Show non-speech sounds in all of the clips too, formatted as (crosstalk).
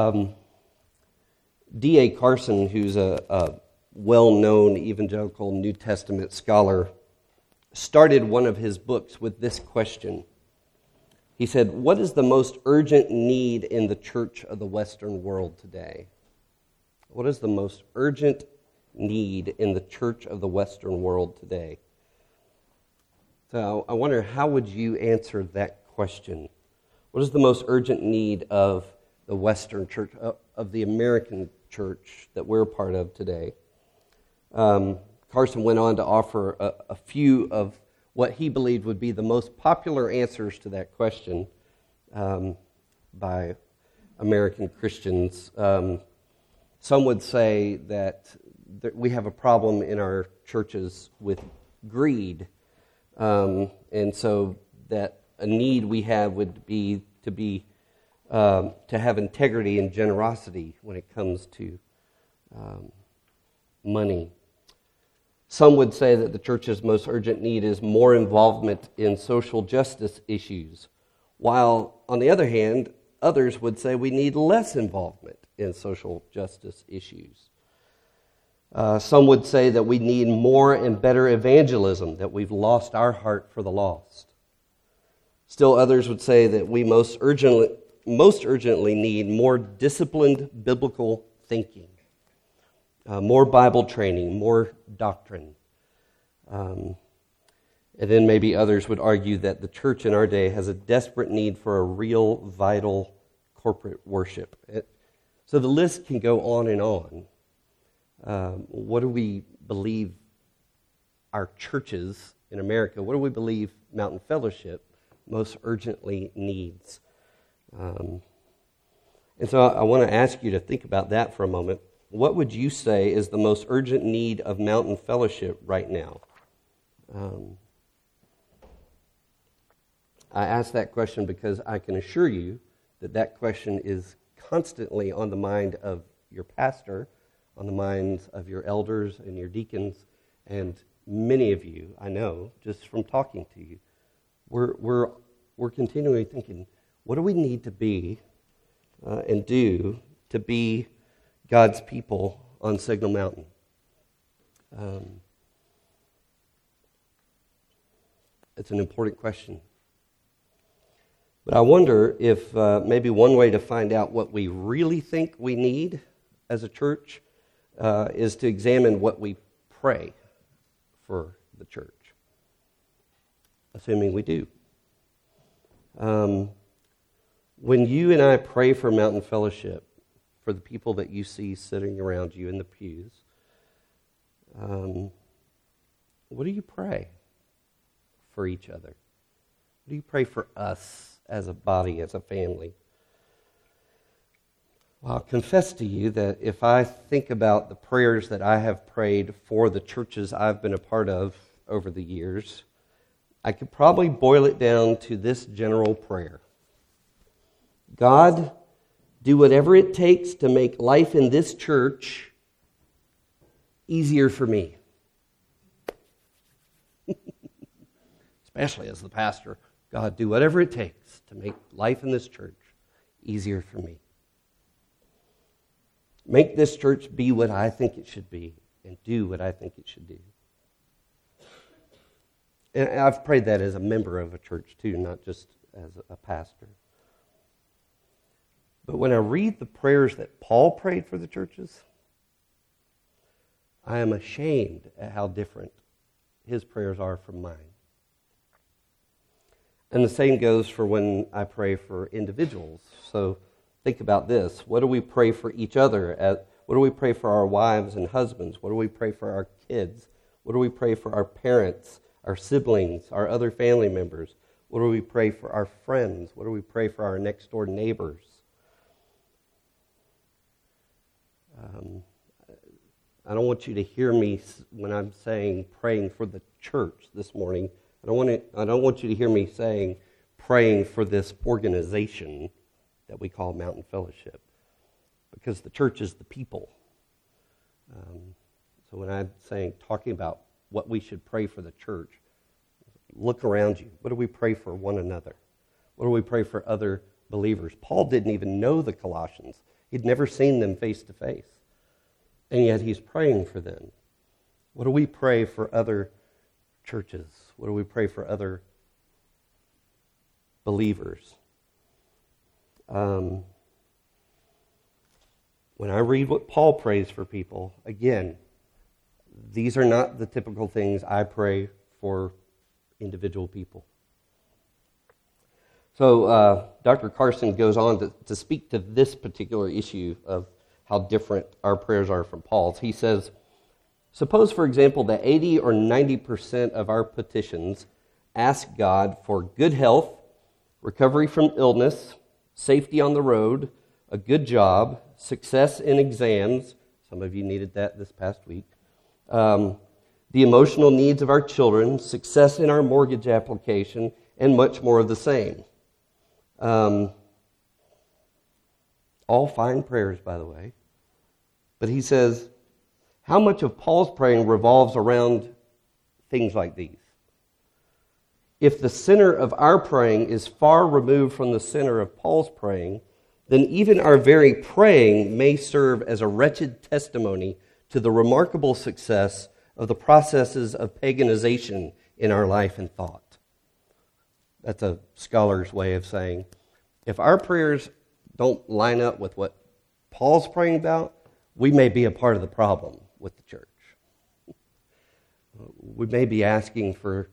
Um, D.A. Carson, who's a, a well known evangelical New Testament scholar, started one of his books with this question. He said, What is the most urgent need in the church of the Western world today? What is the most urgent need in the church of the Western world today? So I wonder, how would you answer that question? What is the most urgent need of the Western church, of the American church that we're part of today? Um, Carson went on to offer a, a, few of what he believed would be the most popular answers to that question um, by American Christians. Um, some would say that, that, we have a problem in our churches with greed, um, and so that a need we have would be to be um, to have integrity and generosity when it comes to um, money. Some would say that the church's most urgent need is more involvement in social justice issues, while, on the other hand, others would say we need less involvement in social justice issues. Uh, some would say that we need more and better evangelism, that we've lost our heart for the lost. Still, others would say that we most urgently, most urgently need more disciplined biblical thinking uh, more Bible training, more doctrine. Um, and then maybe others would argue that the church in our day has a desperate need for a real, vital corporate worship. It, so the list can go on and on. Um, what do we believe our churches in America, what do we believe Mountain Fellowship most urgently needs? Um, and so I, I want to ask you to think about that for a moment what would you say is the most urgent need of Mountain Fellowship right now? Um, I ask that question because I can assure you that that question is constantly on the mind of your pastor, on the minds of your elders and your deacons, and many of you, I know, just from talking to you. We're, we're, we're continually thinking, what do we need to be uh, and do to be God's people on Signal Mountain? Um, it's an important question. But I wonder if uh, maybe one way to find out what we really think we need as a church uh, is to examine what we pray for the church, assuming we do. Um, when you and I pray for Mountain Fellowship, for the people that you see sitting around you in the pews. Um, what do you pray for each other? What do you pray for us as a body, as a family? Well, I'll confess to you that if I think about the prayers that I have prayed for the churches I've been a part of over the years, I could probably boil it down to this general prayer God, do whatever it takes to make life in this church easier for me. (laughs) Especially as the pastor. God, do whatever it takes to make life in this church easier for me. Make this church be what I think it should be and do what I think it should do. And I've prayed that as a member of a church too, not just as a pastor. But when I read the prayers that Paul prayed for the churches, I am ashamed at how different his prayers are from mine. And the same goes for when I pray for individuals. So think about this. What do we pray for each other? At, what do we pray for our wives and husbands? What do we pray for our kids? What do we pray for our parents, our siblings, our other family members? What do we pray for our friends? What do we pray for our next door neighbors? Um, I don't want you to hear me when I'm saying praying for the church this morning. I don't want, to, I don't want you to hear me saying praying for this organization that we call Mountain Fellowship, because the church is the people. Um, so when I'm saying talking about what we should pray for the church, look around you. What do we pray for one another? What do we pray for other believers? Paul didn't even know the Colossians. He'd never seen them face to face. And yet he's praying for them. What do we pray for other churches? What do we pray for other believers? Um, when I read what Paul prays for people, again, these are not the typical things I pray for individual people. So, uh, Dr. Carson goes on to, to speak to this particular issue of how different our prayers are from Paul's. He says, Suppose, for example, that 80 or 90% of our petitions ask God for good health, recovery from illness, safety on the road, a good job, success in exams. Some of you needed that this past week. Um, the emotional needs of our children, success in our mortgage application, and much more of the same. Um, all fine prayers, by the way. But he says, how much of Paul's praying revolves around things like these? If the center of our praying is far removed from the center of Paul's praying, then even our very praying may serve as a wretched testimony to the remarkable success of the processes of paganization in our life and thought. That's a scholar's way of saying if our prayers don't line up with what Paul's praying about, we may be a part of the problem with the church. We may be asking for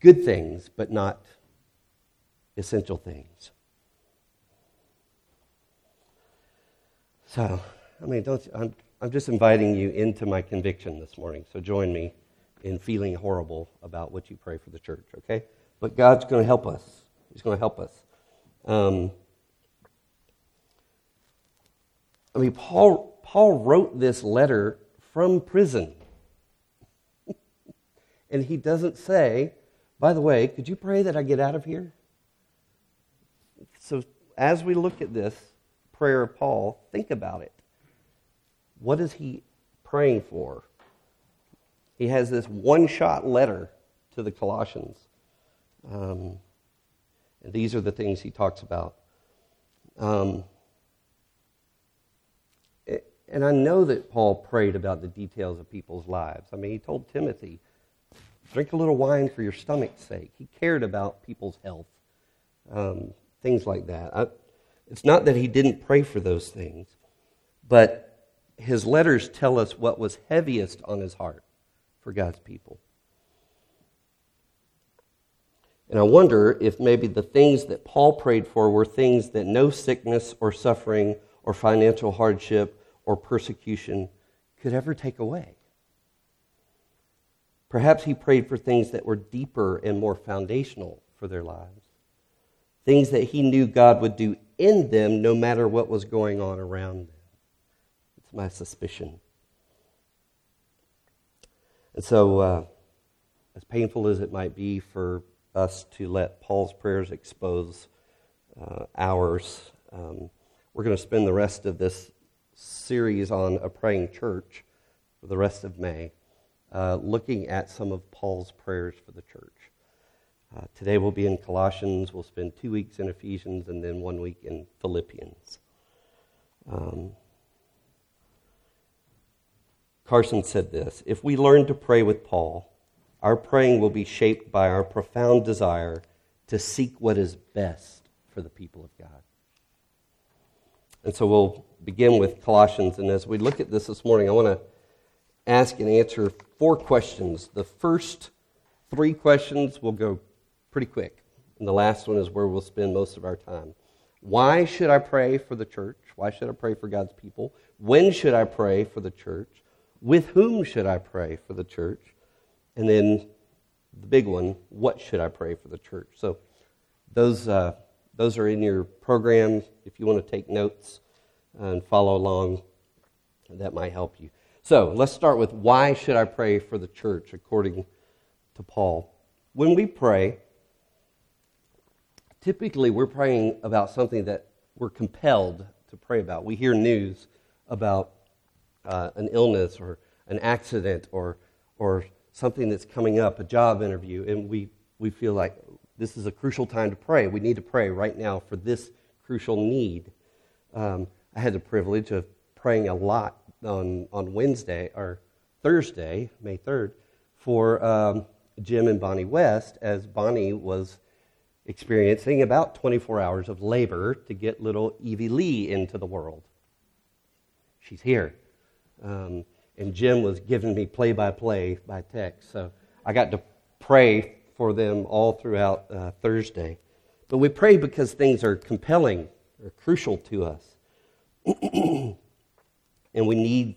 good things, but not essential things. So, I mean, don't, I'm, I'm just inviting you into my conviction this morning. So join me in feeling horrible about what you pray for the church, okay? But God's going to help us. He's going to help us. Um, I mean, Paul Paul wrote this letter from prison. (laughs) and he doesn't say, by the way, could you pray that I get out of here? So, as we look at this prayer of Paul, think about it. What is he praying for? He has this one shot letter to the Colossians. Um, and these are the things he talks about. Um, and I know that Paul prayed about the details of people's lives. I mean, he told Timothy, drink a little wine for your stomach's sake. He cared about people's health, um, things like that. I, it's not that he didn't pray for those things, but his letters tell us what was heaviest on his heart for God's people. And I wonder if maybe the things that Paul prayed for were things that no sickness or suffering or financial hardship or persecution could ever take away. Perhaps he prayed for things that were deeper and more foundational for their lives, things that he knew God would do in them no matter what was going on around them. It's my suspicion. And so, uh, as painful as it might be for us to let Paul's prayers expose uh, ours, um, we're going to spend the rest of this series on a praying church for the rest of May, uh, looking at some of Paul's prayers for the church. Uh, today we'll be in Colossians. We'll spend two weeks in Ephesians and then one week in Philippians. Um, Carson said this If we learn to pray with Paul, our praying will be shaped by our profound desire to seek what is best for the people of God. And so we'll begin with Colossians. And as we look at this this morning, I want to ask and answer four questions. The first three questions will go pretty quick. And the last one is where we'll spend most of our time. Why should I pray for the church? Why should I pray for God's people? When should I pray for the church? With whom should I pray for the church? And then the big one, what should I pray for the church? So those, uh, those are in your program if you want to take notes and follow along. That might help you. So let's start with why should I pray for the church according to Paul? When we pray, typically we're praying about something that we're compelled to pray about. We hear news about uh, an illness or an accident or, or something that's coming up, a job interview, and we, we feel like this is a crucial time to pray. We need to pray right now for this crucial need. Um, I had the privilege of praying a lot on, on Wednesday or Thursday, May 3rd, for um, Jim and Bonnie West as Bonnie was experiencing about 24 hours of labor to get little Evie Lee into the world. She's here. Um, and Jim was giving me play by play by text. So I got to pray for them all throughout uh, Thursday. But we pray because things are compelling or crucial to us. (clears throat) and we need,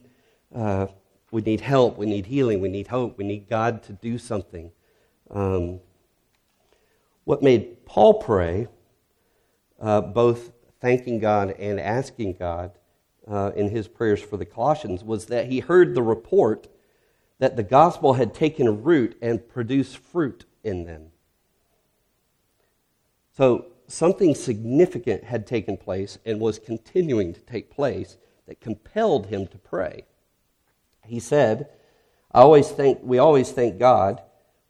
uh, we need help, we need healing, we need hope, we need God to do something. Um, what made Paul pray, uh, both thanking God and asking God uh, in his prayers for the Colossians, was that he heard the report that the gospel had taken root and produced fruit in them. So something significant had taken place and was continuing to take place that compelled him to pray. He said, I always think, we always thank God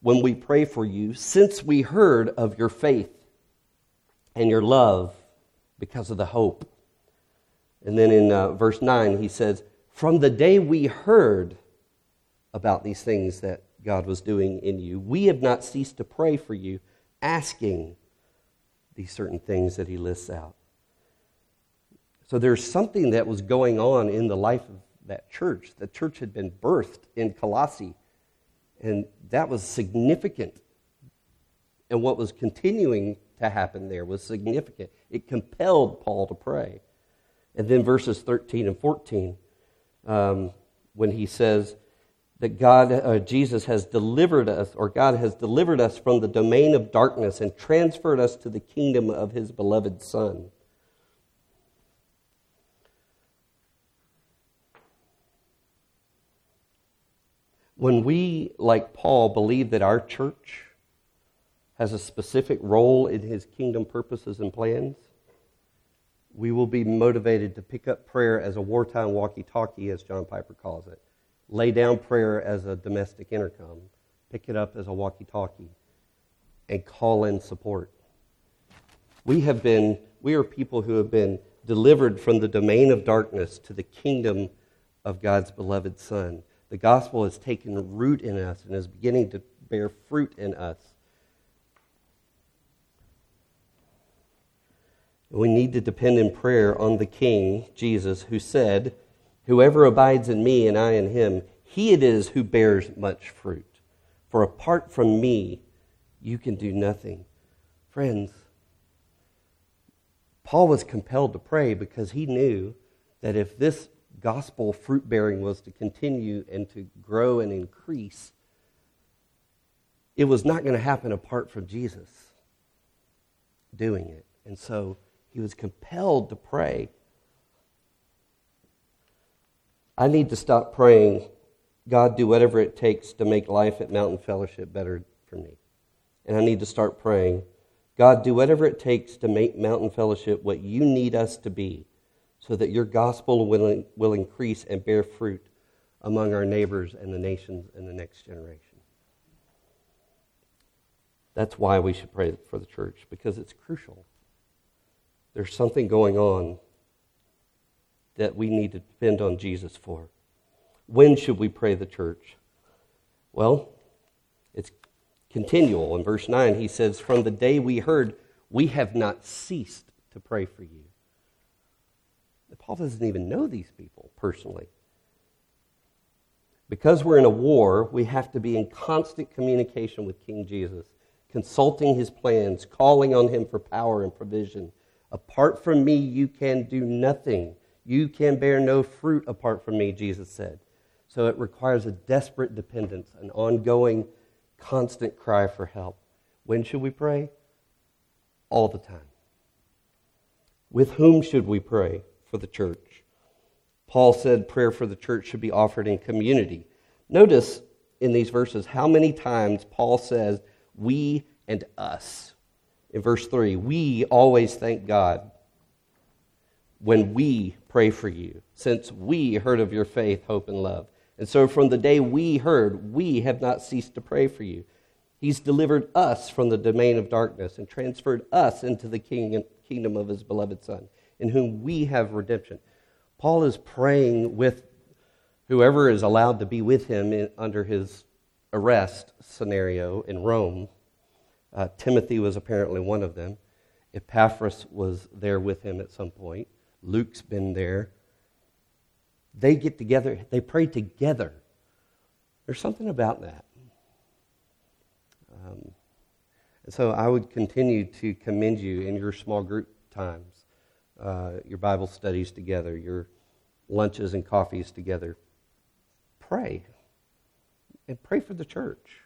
when we pray for you, since we heard of your faith and your love because of the hope. And then in uh, verse 9, he says, From the day we heard about these things that God was doing in you, we have not ceased to pray for you, asking these certain things that he lists out. So there's something that was going on in the life of that church. The church had been birthed in Colossae and that was significant. And what was continuing to happen there was significant. It compelled Paul to pray. And then verses 13 and 14, um, when he says that God, uh, Jesus has delivered us, or God has delivered us from the domain of darkness and transferred us to the kingdom of his beloved Son. When we, like Paul, believe that our church has a specific role in his kingdom purposes and plans, we will be motivated to pick up prayer as a wartime walkie talkie, as John Piper calls it. Lay down prayer as a domestic intercom, pick it up as a walkie talkie, and call in support. We have been, we are people who have been delivered from the domain of darkness to the kingdom of God's beloved Son. The gospel has taken root in us and is beginning to bear fruit in us. We need to depend in prayer on the King, Jesus, who said, Whoever abides in me and I in him, he it is who bears much fruit. For apart from me, you can do nothing. Friends, Paul was compelled to pray because he knew that if this gospel fruit bearing was to continue and to grow and increase, it was not going to happen apart from Jesus doing it. And so he was compelled to pray. I need to stop praying, God, do whatever it takes to make life at Mountain Fellowship better for me. And I need to start praying, God, do whatever it takes to make Mountain Fellowship what you need us to be so that your gospel will, will increase and bear fruit among our neighbors and the nations and the next generation. That's why we should pray for the church, because it's crucial. There's something going on that we need to depend on Jesus for. When should we pray the church? Well, it's continual. In verse 9, he says, From the day we heard, we have not ceased to pray for you. Paul doesn't even know these people personally. Because we're in a war, we have to be in constant communication with King Jesus, consulting his plans, calling on him for power and provision. Apart from me, you can do nothing. You can bear no fruit apart from me, Jesus said. So it requires a desperate dependence, an ongoing, constant cry for help. When should we pray? All the time. With whom should we pray? for the church. Paul said prayer for the church should be offered in community. Notice in these verses how many times Paul says, we and us. In verse 3, we always thank God when we pray for you, since we heard of your faith, hope, and love. And so from the day we heard, we have not ceased to pray for you. He's delivered us from the domain of darkness and transferred us into the kingdom of his beloved Son, in whom we have redemption. Paul is praying with whoever is allowed to be with him in, under his arrest scenario in Rome. Uh, Timothy was apparently one of them. Epaphras was there with him at some point. Luke's been there. They get together, they pray together. There's something about that. Um, and so I would continue to commend you in your small group times, uh, your Bible studies together, your lunches and coffees together. Pray. And pray for the church.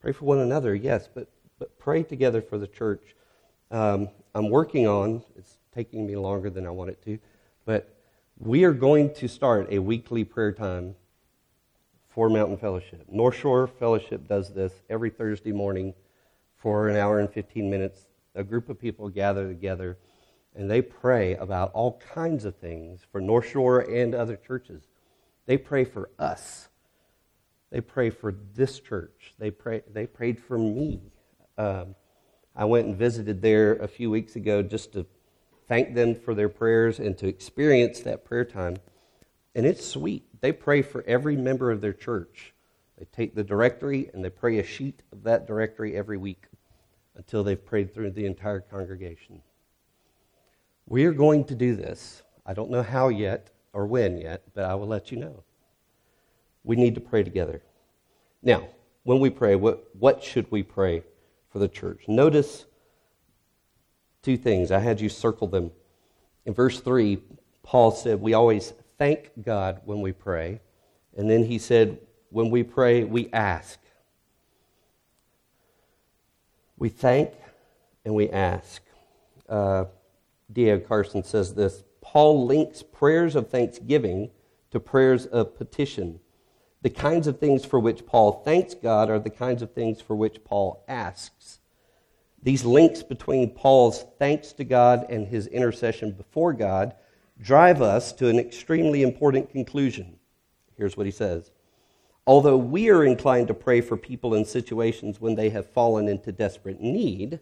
Pray for one another, yes, but, but pray together for the church. Um, I'm working on, it's taking me longer than I want it to, but we are going to start a weekly prayer time for Mountain Fellowship. North Shore Fellowship does this every Thursday morning for an hour and 15 minutes. A group of people gather together and they pray about all kinds of things for North Shore and other churches. They pray for us. They pray for this church. They, pray, they prayed for me. Um, I went and visited there a few weeks ago just to thank them for their prayers and to experience that prayer time. And it's sweet. They pray for every member of their church. They take the directory and they pray a sheet of that directory every week until they've prayed through the entire congregation. We are going to do this. I don't know how yet or when yet, but I will let you know. We need to pray together. Now, when we pray, what, what should we pray for the church? Notice two things. I had you circle them. In verse 3, Paul said, We always thank God when we pray. And then he said, when we pray, we ask. We thank and we ask. Uh, D.A. Carson says this Paul links prayers of thanksgiving to prayers of petition. The kinds of things for which Paul thanks God are the kinds of things for which Paul asks. These links between Paul's thanks to God and his intercession before God drive us to an extremely important conclusion. Here's what he says Although we are inclined to pray for people in situations when they have fallen into desperate need,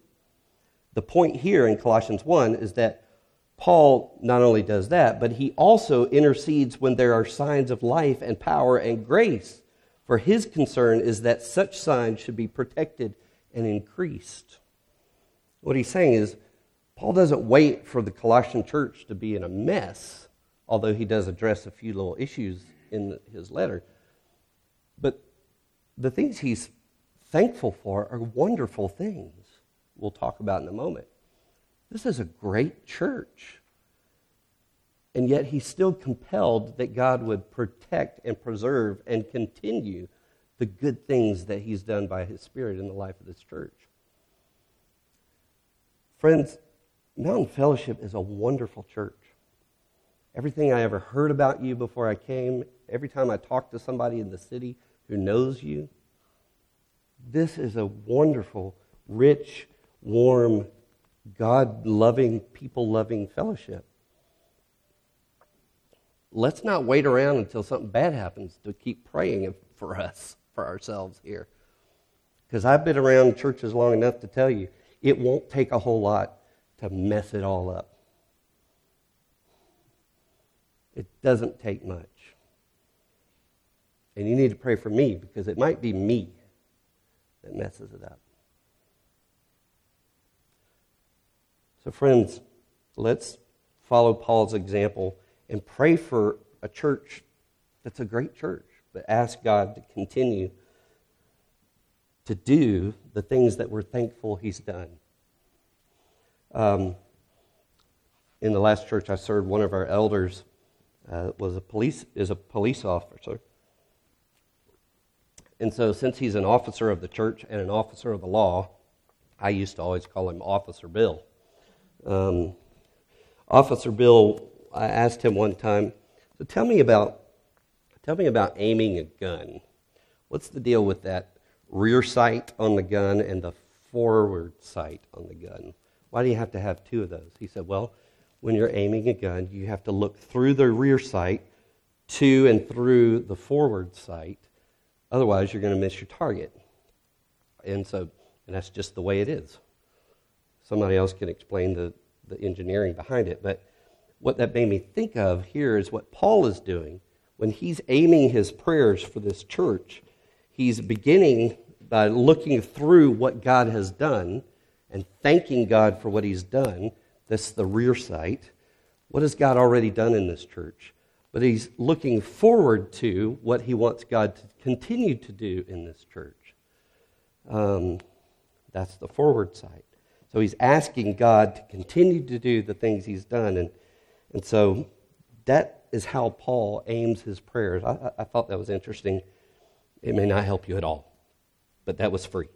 the point here in Colossians 1 is that Paul not only does that, but he also intercedes when there are signs of life and power and grace. For his concern is that such signs should be protected and increased. What he's saying is, Paul doesn't wait for the Colossian church to be in a mess, although he does address a few little issues in his letter. But the things he's thankful for are wonderful things we'll talk about in a moment. This is a great church. And yet he's still compelled that God would protect and preserve and continue the good things that he's done by his Spirit in the life of this church. Friends, Mountain Fellowship is a wonderful church. Everything I ever heard about you before I came, every time I talk to somebody in the city who knows you, this is a wonderful, rich, warm, God loving, people loving fellowship. Let's not wait around until something bad happens to keep praying for us, for ourselves here. Because I've been around churches long enough to tell you, it won't take a whole lot to mess it all up. It doesn't take much. And you need to pray for me because it might be me that messes it up. So, friends, let's follow Paul's example and pray for a church that's a great church, but ask God to continue to do the things that we're thankful He's done. Um, in the last church I served, one of our elders uh, was a police is a police officer, and so since he's an officer of the church and an officer of the law, I used to always call him Officer Bill. Um, officer Bill, I asked him one time, so tell me about tell me about aiming a gun. What's the deal with that rear sight on the gun and the forward sight on the gun? Why do you have to have two of those? He said, Well, when you're aiming a gun, you have to look through the rear sight to and through the forward sight. Otherwise, you're going to miss your target. And so, and that's just the way it is. Somebody else can explain the, the engineering behind it. But what that made me think of here is what Paul is doing. When he's aiming his prayers for this church, he's beginning by looking through what God has done and thanking God for what he's done. That's the rear sight. What has God already done in this church? But he's looking forward to what he wants God to continue to do in this church. Um, that's the forward sight. So he's asking God to continue to do the things he's done. And, and so that is how Paul aims his prayers. I, I thought that was interesting. It may not help you at all, but that was free.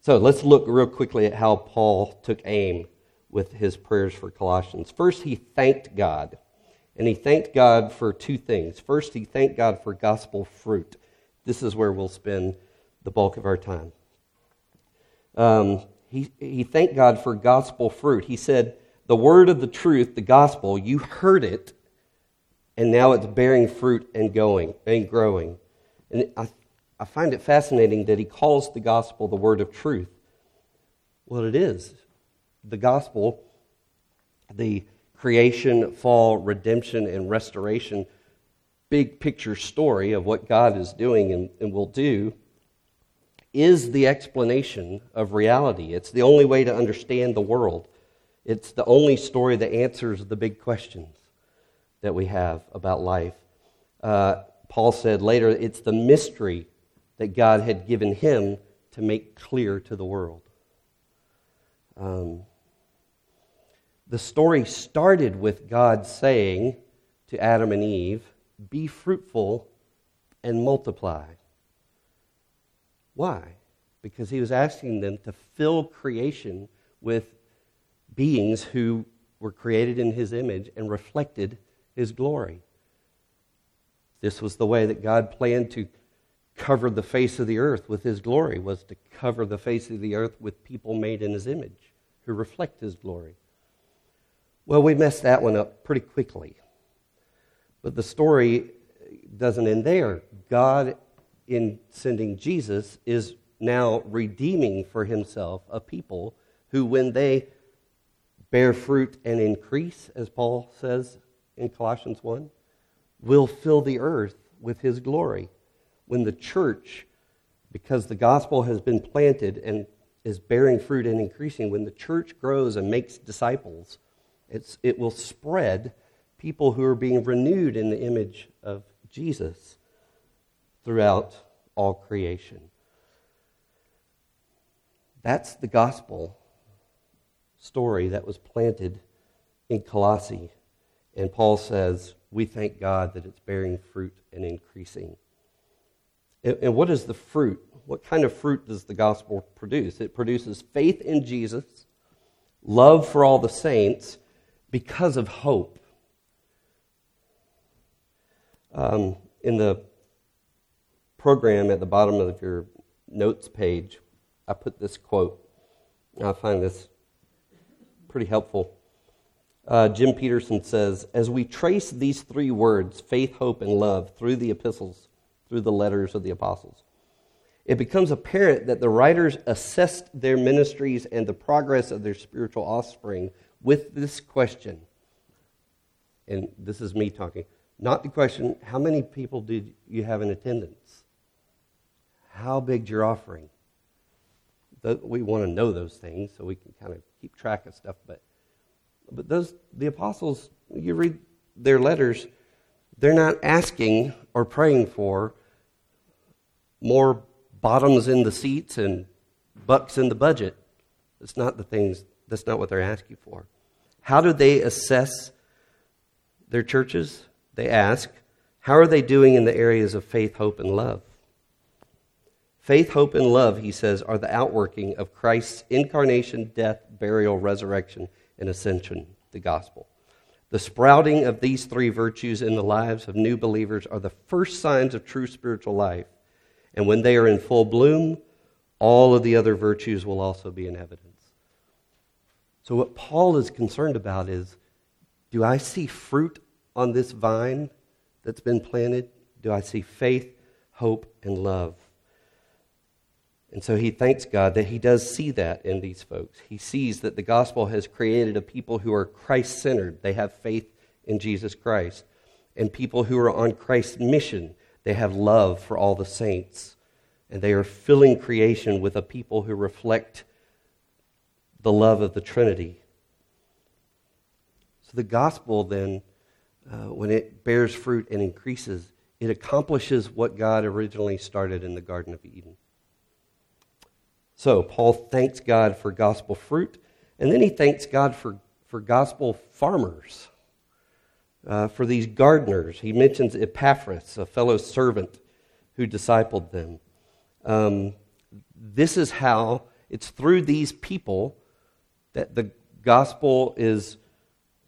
So let's look real quickly at how Paul took aim with his prayers for Colossians. First, he thanked God. And he thanked God for two things. First, he thanked God for gospel fruit. This is where we'll spend the bulk of our time. Um, he, he thanked God for gospel fruit. He said, The word of the truth, the gospel, you heard it, and now it's bearing fruit and going and growing. And I, I find it fascinating that he calls the gospel the word of truth. Well, it is. The gospel, the creation, fall, redemption, and restoration big picture story of what God is doing and, and will do is the explanation of reality. It's the only way to understand the world. It's the only story that answers the big questions that we have about life. Uh, Paul said later, it's the mystery that God had given him to make clear to the world. Um, the story started with God saying to Adam and Eve, Be fruitful and multiply. Why? Because he was asking them to fill creation with beings who were created in his image and reflected his glory. This was the way that God planned to cover the face of the earth with his glory was to cover the face of the earth with people made in his image who reflect his glory. Well, we messed that one up pretty quickly. But the story doesn't end there. God in sending Jesus is now redeeming for himself a people who, when they bear fruit and increase, as Paul says in Colossians 1, will fill the earth with his glory. When the church, because the gospel has been planted and is bearing fruit and increasing, when the church grows and makes disciples, it will spread people who are being renewed in the image of Jesus throughout all creation. That's the gospel story that was planted in Colossae. And Paul says, We thank God that it's bearing fruit and increasing. And, what is the fruit? What kind of fruit does the gospel produce? It produces faith in Jesus, love for all the saints, because of hope. Um, in the program at the bottom of your notes page, I put this quote. I find this pretty helpful. Uh, Jim Peterson says As we trace these three words, faith, hope, and love, through the epistles, through the letters of the apostles, it becomes apparent that the writers assessed their ministries and the progress of their spiritual offspring with this question. And this is me talking. Not the question, how many people did you have in attendance? How big's your offering? We want to know those things so we can kind of keep track of stuff. But, but those, the apostles, you read their letters, they're not asking or praying for more bottoms in the seats and bucks in the budget. It's not the things, that's not what they're asking for. How do they assess their churches? They ask, how are they doing in the areas of faith, hope, and love? Faith, hope, and love, he says, are the outworking of Christ's incarnation, death, burial, resurrection, and ascension, the gospel. The sprouting of these three virtues in the lives of new believers are the first signs of true spiritual life. And when they are in full bloom, all of the other virtues will also be in evidence. So, what Paul is concerned about is do I see fruit on this vine that's been planted? Do I see faith, hope, and love? And so he thanks God that he does see that in these folks. He sees that the gospel has created a people who are Christ centered. They have faith in Jesus Christ. And people who are on Christ's mission. They have love for all the saints. And they are filling creation with a people who reflect the love of the Trinity. So the gospel, then, uh, when it bears fruit and increases, it accomplishes what God originally started in the Garden of Eden. So Paul thanks God for gospel fruit, and then he thanks God for, for gospel farmers, uh, for these gardeners. He mentions Epaphras, a fellow servant who discipled them. Um, this is how it's through these people that the gospel is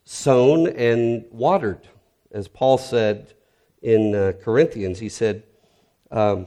sown and watered. As Paul said in uh, Corinthians, he said, um,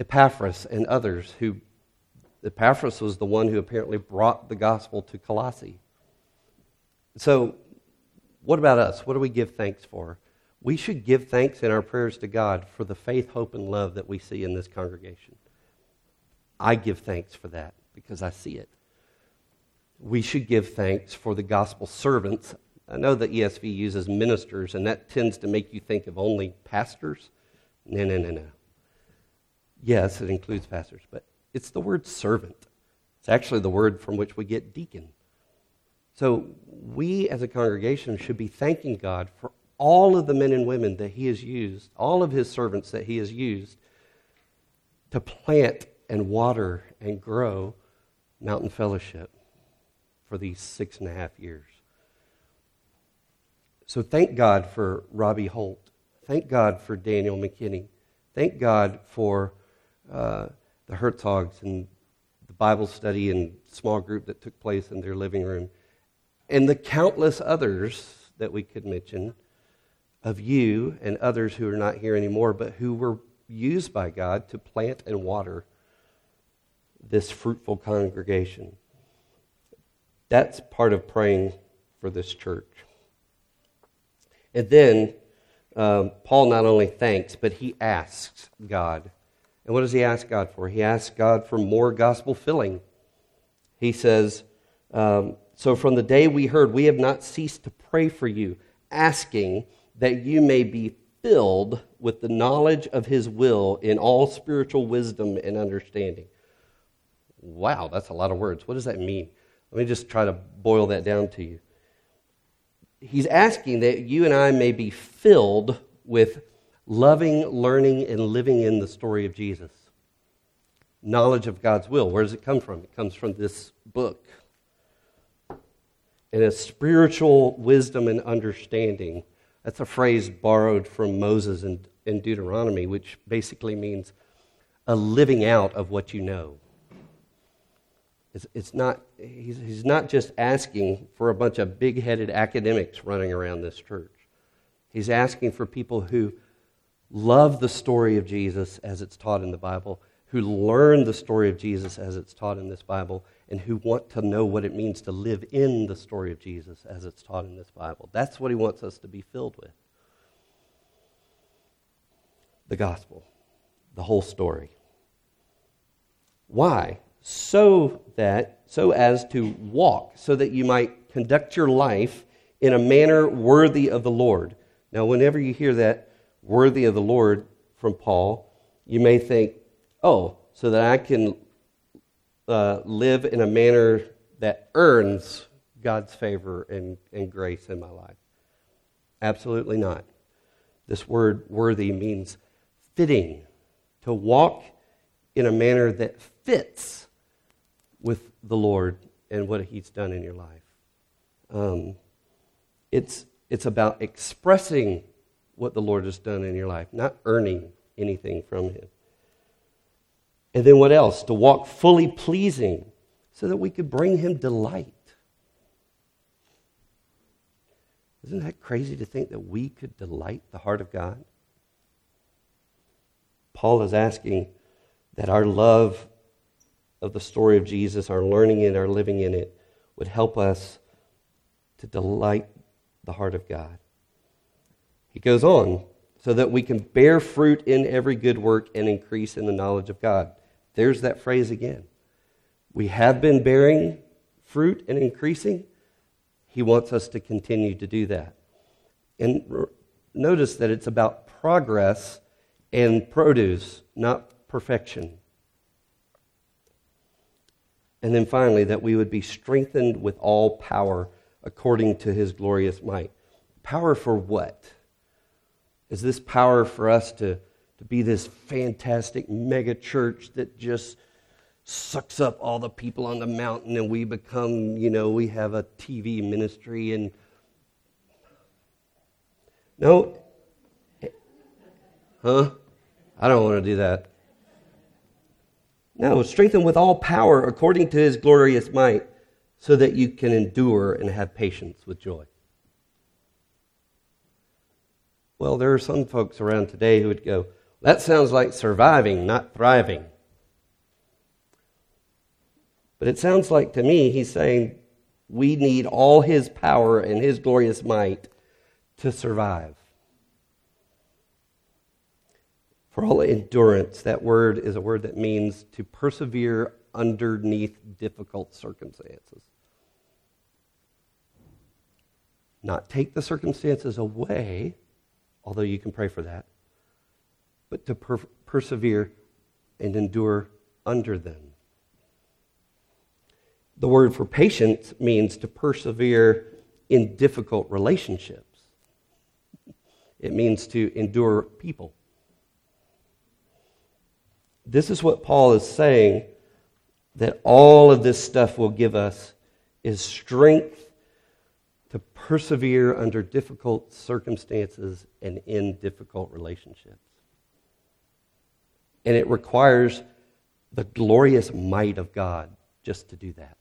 Epaphras and others who Epaphras was the one who apparently brought the gospel to Colossae. So, what about us? What do we give thanks for? We should give thanks in our prayers to God for the faith, hope, and love that we see in this congregation. I give thanks for that because I see it. We should give thanks for the gospel servants. I know the ESV uses ministers, and that tends to make you think of only pastors. No, no, no, no. Yes, it includes pastors, but it's the word servant. It's actually the word from which we get deacon. So we as a congregation should be thanking God for all of the men and women that He has used, all of His servants that He has used to plant and water and grow Mountain Fellowship for these six and a half years. So thank God for Robbie Holt. Thank God for Daniel McKinney. Thank God for uh, the Herzogs and the Bible study and small group that took place in their living room, and the countless others that we could mention of you and others who are not here anymore, but who were used by God to plant and water this fruitful congregation. That's part of praying for this church. And then um, Paul not only thanks, but he asks God and what does he ask God for? He asks God for more gospel filling. He says, um, So from the day we heard, we have not ceased to pray for you, asking that you may be filled with the knowledge of his will in all spiritual wisdom and understanding. Wow, that's a lot of words. What does that mean? Let me just try to boil that down to you. He's asking that you and I may be filled with loving, learning, and living in the story of Jesus. Knowledge of God's will. Where does it come from? It comes from this book. And a spiritual wisdom and understanding. That's a phrase borrowed from Moses in, in Deuteronomy, which basically means a living out of what you know. It's, it's not, he's, he's not just asking for a bunch of big headed academics running around this church. He's asking for people who love the story of Jesus as it's taught in the Bible, who learn the story of Jesus as it's taught in this Bible, and who want to know what it means to live in the story of Jesus as it's taught in this Bible. That's what he wants us to be filled with. The gospel, the whole story. Why? So that, so as to walk, so that you might conduct your life in a manner worthy of the Lord. Now, whenever you hear that, worthy of the Lord from Paul, you may think, oh, so that I can uh, live in a manner that earns God's favor and, and grace in my life. Absolutely not. This word worthy means fitting, to walk in a manner that fits with the Lord and what He's done in your life. Um, it's, it's about expressing what the Lord has done in your life, not earning anything from Him. And then what else? To walk fully pleasing so that we could bring him delight. Isn't that crazy to think that we could delight the heart of God? Paul is asking that our love of the story of Jesus, our learning it, our living in it, would help us to delight the heart of God. He goes on, so that we can bear fruit in every good work and increase in the knowledge of God. There's that phrase again. We have been bearing fruit and increasing. He wants us to continue to do that. And notice that it's about progress and produce, not perfection. And then finally, that we would be strengthened with all power according to his glorious might. Power for what? Is this power for us to, to be this fantastic mega church that just sucks up all the people on the mountain and we become, you know, we have a TV ministry and. No. Huh? I don't want to do that. No, strengthen with all power according to his glorious might, so that you can endure and have patience with joy. Well, there are some folks around today who would go, that sounds like surviving, not thriving. But it sounds like to me he's saying we need all his power and his glorious might to survive. For all endurance, that word is a word that means to persevere underneath difficult circumstances. Not take the circumstances away, although you can pray for that, but to per- persevere and endure under them. The word for patience means to persevere in difficult relationships. It means to endure people. This is what Paul is saying that all of this stuff will give us is strength to persevere under difficult circumstances and in difficult relationships. And it requires the glorious might of God just to do that.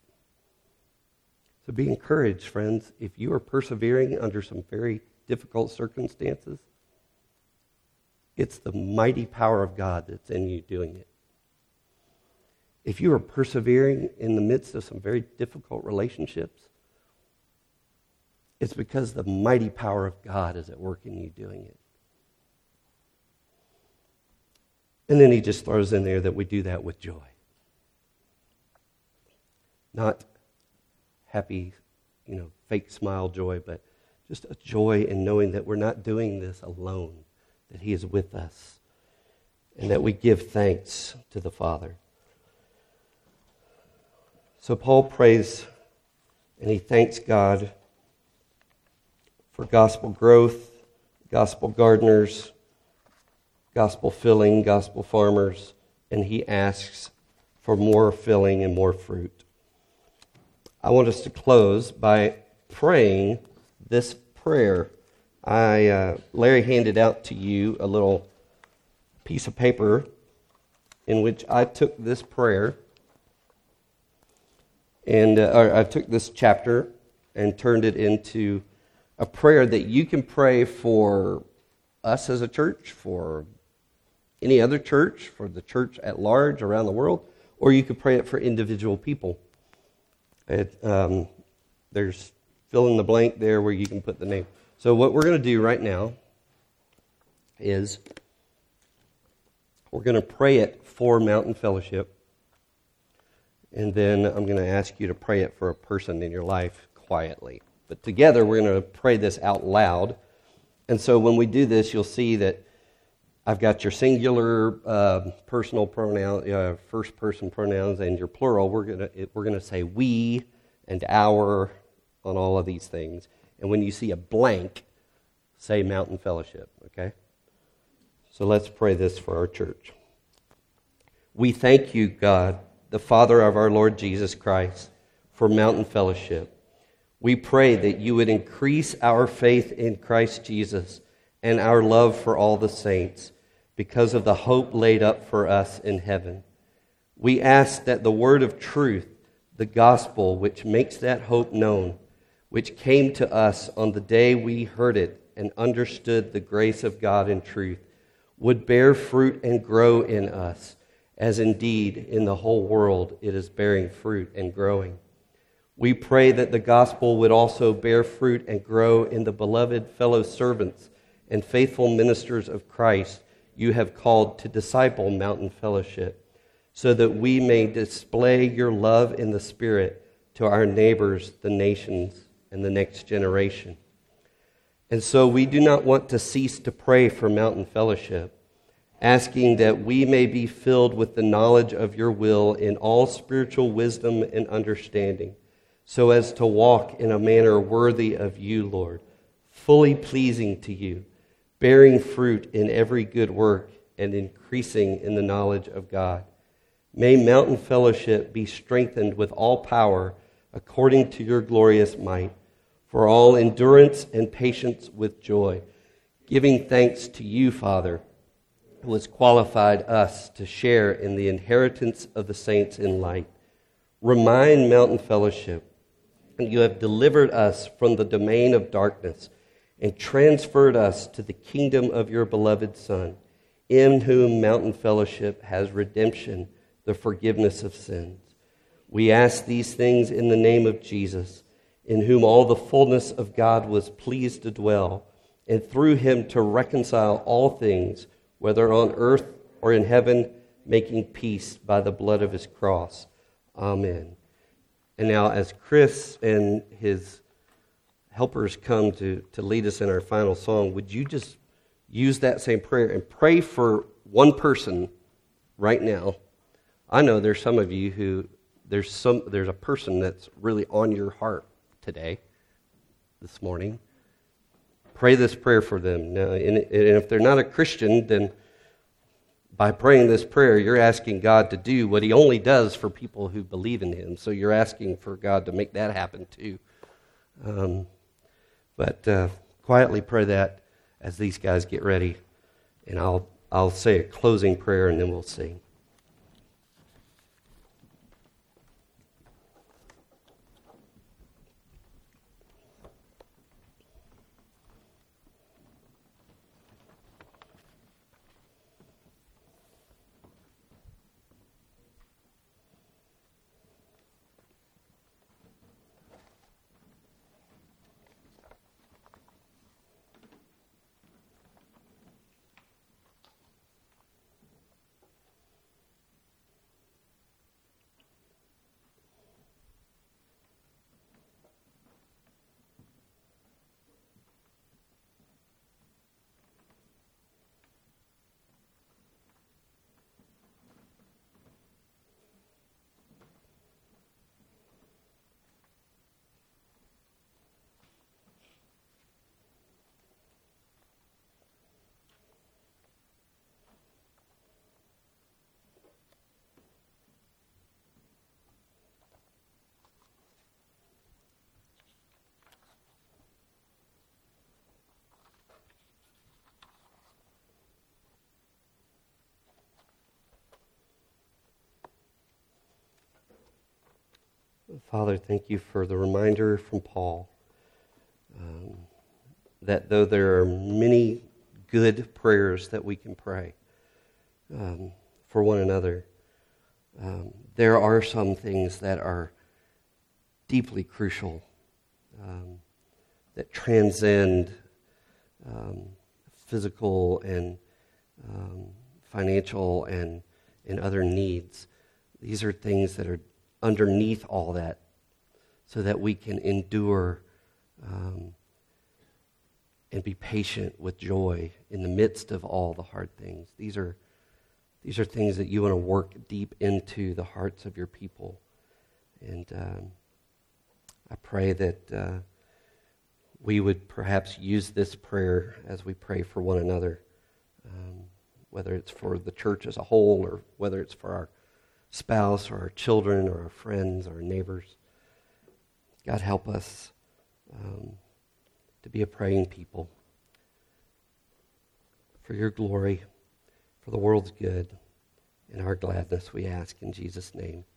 So be encouraged, friends. If you are persevering under some very difficult circumstances, it's the mighty power of God that's in you doing it. If you are persevering in the midst of some very difficult relationships, it's because the mighty power of God is at work in you doing it. And then he just throws in there that we do that with joy. Not happy, you know, fake smile joy, but just a joy in knowing that we're not doing this alone that He is with us, and that we give thanks to the Father. So Paul prays and he thanks God for gospel growth, gospel gardeners, gospel filling, gospel farmers, and he asks for more filling and more fruit. I want us to close by praying this prayer I, uh, Larry handed out to you a little piece of paper in which I took this prayer and uh, I took this chapter and turned it into a prayer that you can pray for us as a church, for any other church, for the church at large around the world, or you could pray it for individual people. It, um, there's fill in the blank there where you can put the name. So, what we're going to do right now is we're going to pray it for Mountain Fellowship. And then I'm going to ask you to pray it for a person in your life quietly. But together, we're going to pray this out loud. And so, when we do this, you'll see that I've got your singular uh, personal pronoun, uh, first person pronouns, and your plural. We're going to we're going to say we and our on all of these things. And when you see a blank, say Mountain Fellowship, okay? So let's pray this for our church. We thank you, God, the Father of our Lord Jesus Christ, for Mountain Fellowship. We pray that you would increase our faith in Christ Jesus and our love for all the saints because of the hope laid up for us in heaven. We ask that the word of truth, the gospel, which makes that hope known, which came to us on the day we heard it and understood the grace of God in truth, would bear fruit and grow in us, as indeed in the whole world it is bearing fruit and growing. We pray that the gospel would also bear fruit and grow in the beloved fellow servants and faithful ministers of Christ you have called to disciple Mountain Fellowship, so that we may display your love in the Spirit to our neighbors, the nations, and the next generation. And so we do not want to cease to pray for Mountain Fellowship, asking that we may be filled with the knowledge of your will in all spiritual wisdom and understanding, so as to walk in a manner worthy of you, Lord, fully pleasing to you, bearing fruit in every good work and increasing in the knowledge of God. May Mountain Fellowship be strengthened with all power according to your glorious might for all endurance and patience with joy, giving thanks to you, Father, who has qualified us to share in the inheritance of the saints in light. Remind Mountain Fellowship you have delivered us from the domain of darkness and transferred us to the kingdom of your beloved Son, in whom Mountain Fellowship has redemption, the forgiveness of sins. We ask these things in the name of Jesus in whom all the fullness of God was pleased to dwell, and through him to reconcile all things, whether on earth or in heaven, making peace by the blood of his cross. Amen. And now, as Chris and his helpers come to, to lead us in our final song, would you just use that same prayer and pray for one person right now? I know there's some of you who there's some there's a person that's really on your heart today, this morning. Pray this prayer for them. Now, and if they're not a Christian, then by praying this prayer, you're asking God to do what He only does for people who believe in Him. So you're asking for God to make that happen too. Um, but uh, quietly pray that as these guys get ready, and I'll I'll say a closing prayer and then we'll sing. Father, thank you for the reminder from Paul um, that though there are many good prayers that we can pray um, for one another, um, there are some things that are deeply crucial, um, that transcend um, physical and um, financial and, and other needs. These are things that are underneath all that so that we can endure um, and be patient with joy in the midst of all the hard things. These are, these are things that you want to work deep into the hearts of your people. And um, I pray that uh, we would perhaps use this prayer as we pray for one another, um, whether it's for the church as a whole or whether it's for our spouse or our children or our friends or our neighbors. God, help us um, to be a praying people for your glory, for the world's good. and our gladness, we ask in Jesus' name.